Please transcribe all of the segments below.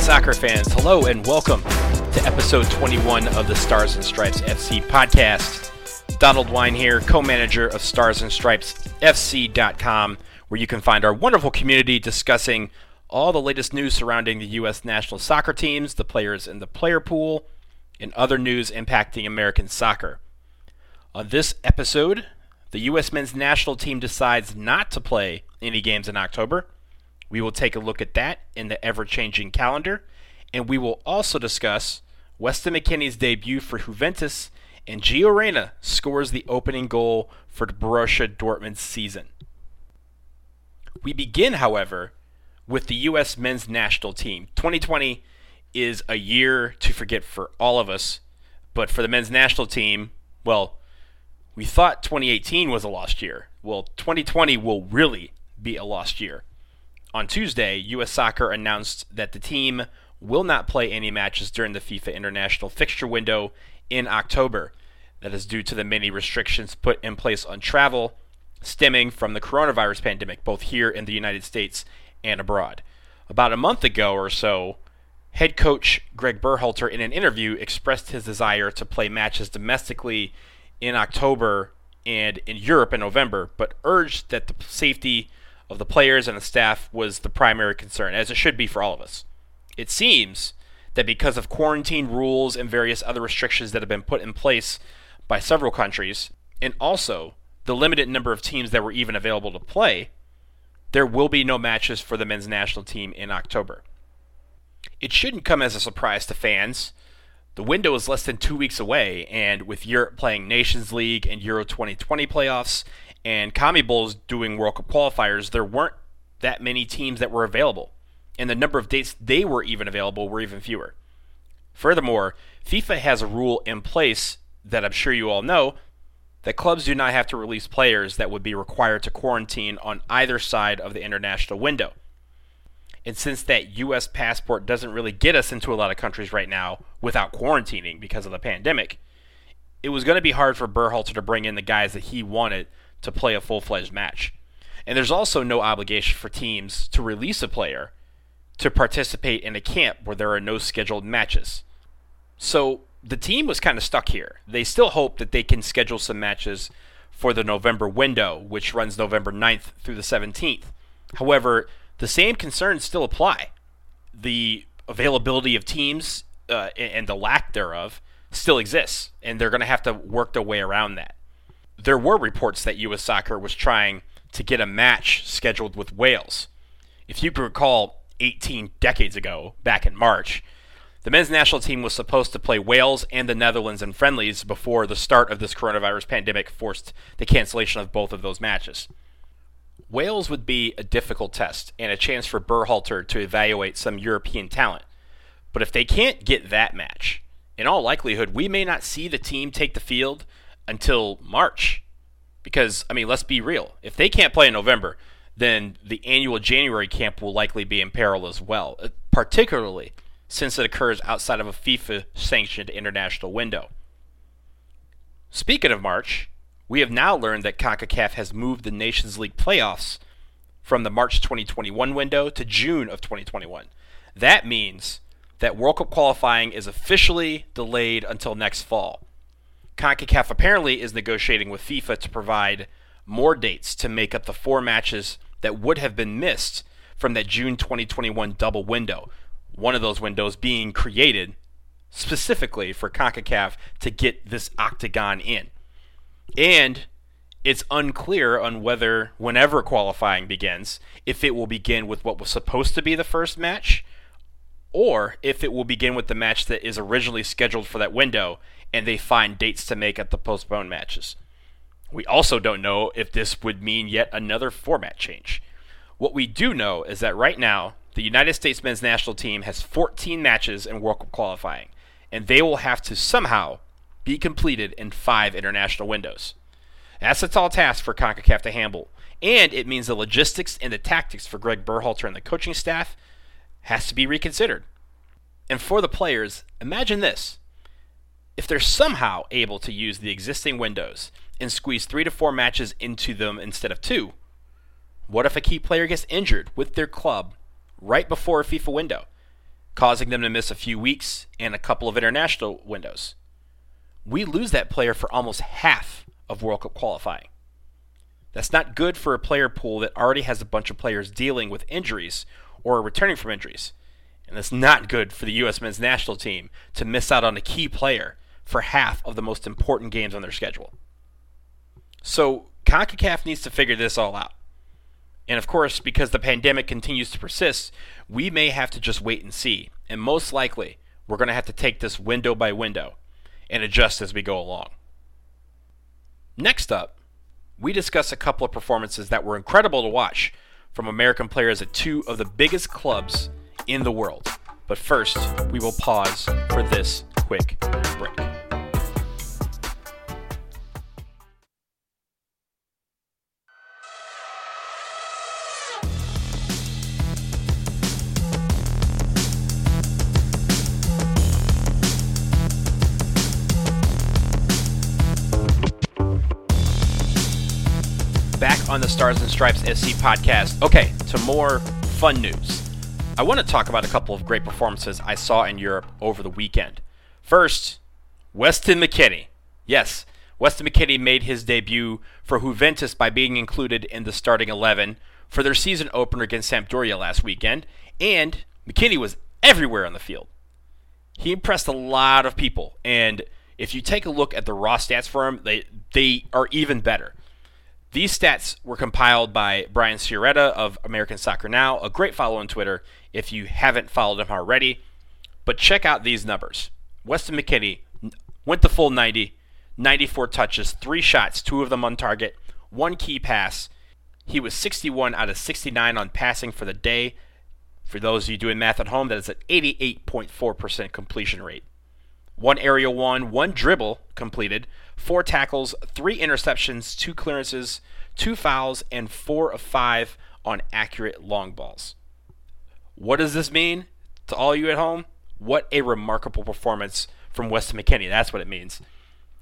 Soccer fans, hello and welcome to episode 21 of the Stars and Stripes FC podcast. Donald Wine here, co manager of Stars and Stripes FC.com, where you can find our wonderful community discussing all the latest news surrounding the U.S. national soccer teams, the players in the player pool, and other news impacting American soccer. On this episode, the U.S. men's national team decides not to play any games in October. We will take a look at that in the ever changing calendar, and we will also discuss Weston McKennie's debut for Juventus and Gio Reyna scores the opening goal for Borussia Dortmund's season. We begin, however, with the U.S. men's national team. 2020 is a year to forget for all of us, but for the men's national team, well, we thought 2018 was a lost year. Well, 2020 will really be a lost year. On Tuesday, U.S. Soccer announced that the team will not play any matches during the FIFA International fixture window in October. That is due to the many restrictions put in place on travel stemming from the coronavirus pandemic, both here in the United States and abroad. About a month ago or so, head coach Greg Berhalter, in an interview, expressed his desire to play matches domestically in October and in Europe in November, but urged that the safety of the players and the staff was the primary concern, as it should be for all of us. It seems that because of quarantine rules and various other restrictions that have been put in place by several countries, and also the limited number of teams that were even available to play, there will be no matches for the men's national team in October. It shouldn't come as a surprise to fans. The window is less than two weeks away, and with Europe playing Nations League and Euro 2020 playoffs and CONMEBOL's doing World Cup qualifiers, there weren't that many teams that were available, and the number of dates they were even available were even fewer. Furthermore, FIFA has a rule in place that I'm sure you all know that clubs do not have to release players that would be required to quarantine on either side of the international window. And since that US passport doesn't really get us into a lot of countries right now without quarantining because of the pandemic, it was going to be hard for Berhalter to bring in the guys that he wanted to play a full fledged match. And there's also no obligation for teams to release a player to participate in a camp where there are no scheduled matches. So the team was kind of stuck here. They still hope that they can schedule some matches for the November window, which runs November 9th through the 17th. However, the same concerns still apply. The availability of teams uh, and the lack thereof still exists, and they're going to have to work their way around that there were reports that U.S. Soccer was trying to get a match scheduled with Wales. If you can recall, 18 decades ago, back in March, the men's national team was supposed to play Wales and the Netherlands in friendlies before the start of this coronavirus pandemic forced the cancellation of both of those matches. Wales would be a difficult test and a chance for Berhalter to evaluate some European talent. But if they can't get that match, in all likelihood, we may not see the team take the field until March. Because, I mean, let's be real. If they can't play in November, then the annual January camp will likely be in peril as well, uh, particularly since it occurs outside of a FIFA sanctioned international window. Speaking of March, we have now learned that CONCACAF has moved the Nations League playoffs from the March 2021 window to June of 2021. That means that World Cup qualifying is officially delayed until next fall. CONCACAF apparently is negotiating with FIFA to provide more dates to make up the four matches that would have been missed from that June 2021 double window. One of those windows being created specifically for CONCACAF to get this octagon in. And it's unclear on whether, whenever qualifying begins, if it will begin with what was supposed to be the first match, or if it will begin with the match that is originally scheduled for that window and they find dates to make at the postponed matches. We also don't know if this would mean yet another format change. What we do know is that right now, the United States men's national team has 14 matches in World Cup qualifying, and they will have to somehow be completed in five international windows. That's a tall task for CONCACAF to handle, and it means the logistics and the tactics for Greg Berhalter and the coaching staff has to be reconsidered. And for the players, imagine this if they're somehow able to use the existing windows and squeeze three to four matches into them instead of two, what if a key player gets injured with their club right before a FIFA window? causing them to miss a few weeks and a couple of international windows. We lose that player for almost half of World Cup qualifying. That's not good for a player pool that already has a bunch of players dealing with injuries or returning from injuries. And that's not good for the U.S. men's national team to miss out on a key player for half of the most important games on their schedule. So CONCACAF needs to figure this all out. And of course, because the pandemic continues to persist, we may have to just wait and see. And most likely, we're going to have to take this window by window and adjust as we go along. Next up, we discuss a couple of performances that were incredible to watch from American players at two of the biggest clubs in the world. But first, we will pause for this quick break. On the Stars and Stripes FC podcast. Okay, to more fun news. I want to talk about a couple of great performances I saw in Europe over the weekend. First, Weston McKennie. Yes, Weston McKennie made his debut for Juventus by being included in the starting 11 for their season opener against Sampdoria last weekend, and McKennie was everywhere on the field. He impressed a lot of people, and if you take a look at the raw stats for him, they they are even better. These stats were compiled by Brian Sciaretta of American Soccer Now, a great follow on Twitter if you haven't followed him already. But check out these numbers. Weston McKennie went the full 90, 94 touches, three shots, two of them on target, one key pass. He was 61 out of 69 on passing for the day. For those of you doing math at home, that is an 88.4% completion rate. One area one, one dribble completed, four tackles, three interceptions, two clearances, two fouls, and four of five on accurate long balls. What does this mean to all you at home? What a remarkable performance from Weston McKennie. That's what it means.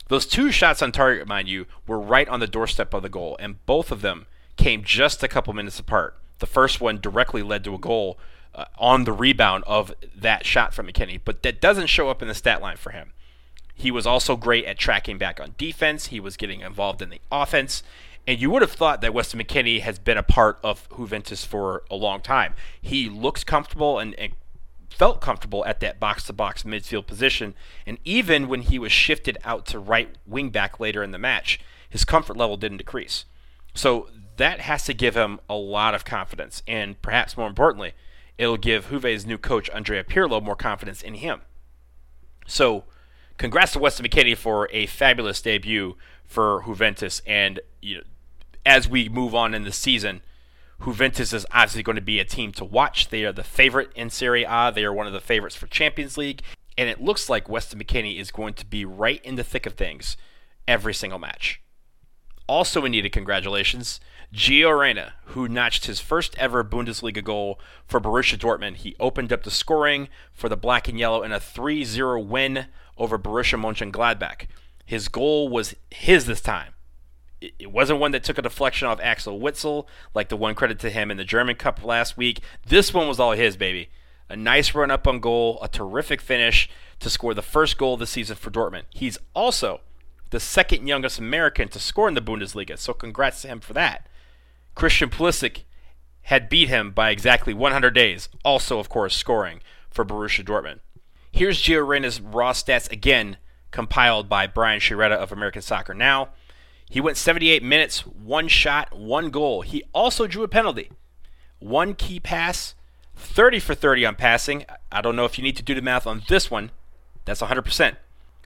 Those two shots on target, mind you, were right on the doorstep of the goal, and both of them came just a couple minutes apart. The first one directly led to a goal uh, on the rebound of that shot from McKennie, but that doesn't show up in the stat line for him. He was also great at tracking back on defense. He was getting involved in the offense. And you would have thought that Weston McKennie has been a part of Juventus for a long time. He looks comfortable and, and felt comfortable at that box to box midfield position. And even when he was shifted out to right wing back later in the match, his comfort level didn't decrease. So that has to give him a lot of confidence. And perhaps more importantly, it'll give Juve's new coach, Andrea Pirlo, more confidence in him. So congrats to Weston McKennie for a fabulous debut for Juventus. And you know, as we move on in the season, Juventus is obviously going to be a team to watch. They are the favorite in Serie A. They are one of the favorites for Champions League. And it looks like Weston McKennie is going to be right in the thick of things every single match. Also, in need congratulations, Gio Reyna, who notched his first ever Bundesliga goal for Borussia Dortmund. He opened up the scoring for the black and yellow in a 3 0 win over Borussia Mönchengladbach. His goal was his this time. It wasn't one that took a deflection off Axel Witsel, like the one credit to him in the German Cup last week. This one was all his, baby. A nice run up on goal, a terrific finish to score the first goal of the season for Dortmund. He's also the second youngest American to score in the Bundesliga, so congrats to him for that. Christian Pulisic had beat him by exactly 100 days, also, of course, scoring for Borussia Dortmund. Here's Gio Reyna's raw stats again, compiled by Brian Sciaretta of American Soccer Now. He went 78 minutes, one shot, one goal. He also drew a penalty, one key pass, 30 for 30 on passing. I don't know if you need to do the math on this one. That's 100%.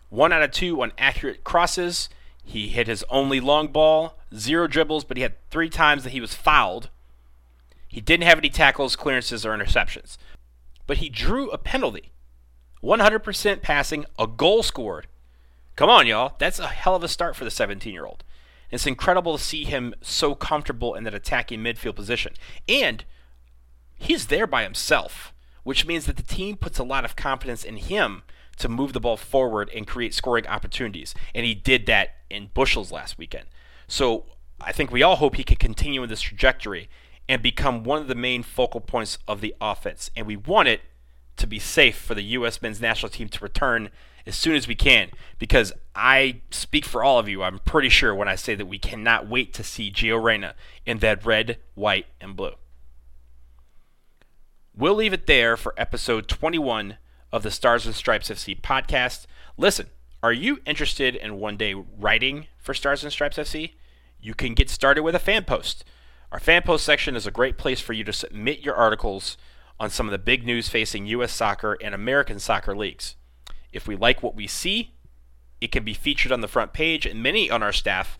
One out of two on accurate crosses. He hit his only long ball, zero dribbles, but he had three times that he was fouled. He didn't have any tackles, clearances, or interceptions. But he drew a penalty. 100% passing, a goal scored. Come on, y'all. That's a hell of a start for the 17 year old. It's incredible to see him so comfortable in that attacking midfield position. And he's there by himself, which means that the team puts a lot of confidence in him to move the ball forward and create scoring opportunities. And he did that in bushels last weekend. So I think we all hope he can continue in this trajectory and become one of the main focal points of the offense. And we want it to be safe for the U.S. men's national team to return as soon as we can because I speak for all of you. I'm pretty sure when I say that we cannot wait to see Gio Reyna in that red, white, and blue. We'll leave it there for episode 21 of the Stars and Stripes FC podcast. Listen, are you interested in one day writing for Stars and Stripes FC? You can get started with a fan post. Our fan post section is a great place for you to submit your articles on some of the big news facing U.S. soccer and American soccer leagues. If we like what we see, it can be featured on the front page, and many on our staff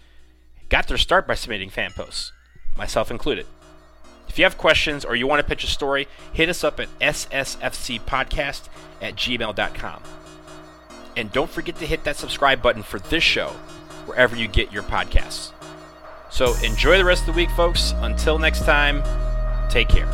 got their start by submitting fan posts, myself included. If you have questions or you want to pitch a story, hit us up at ssfcpodcast at gmail.com. And don't forget to hit that subscribe button for this show wherever you get your podcasts. So enjoy the rest of the week, folks. Until next time, take care.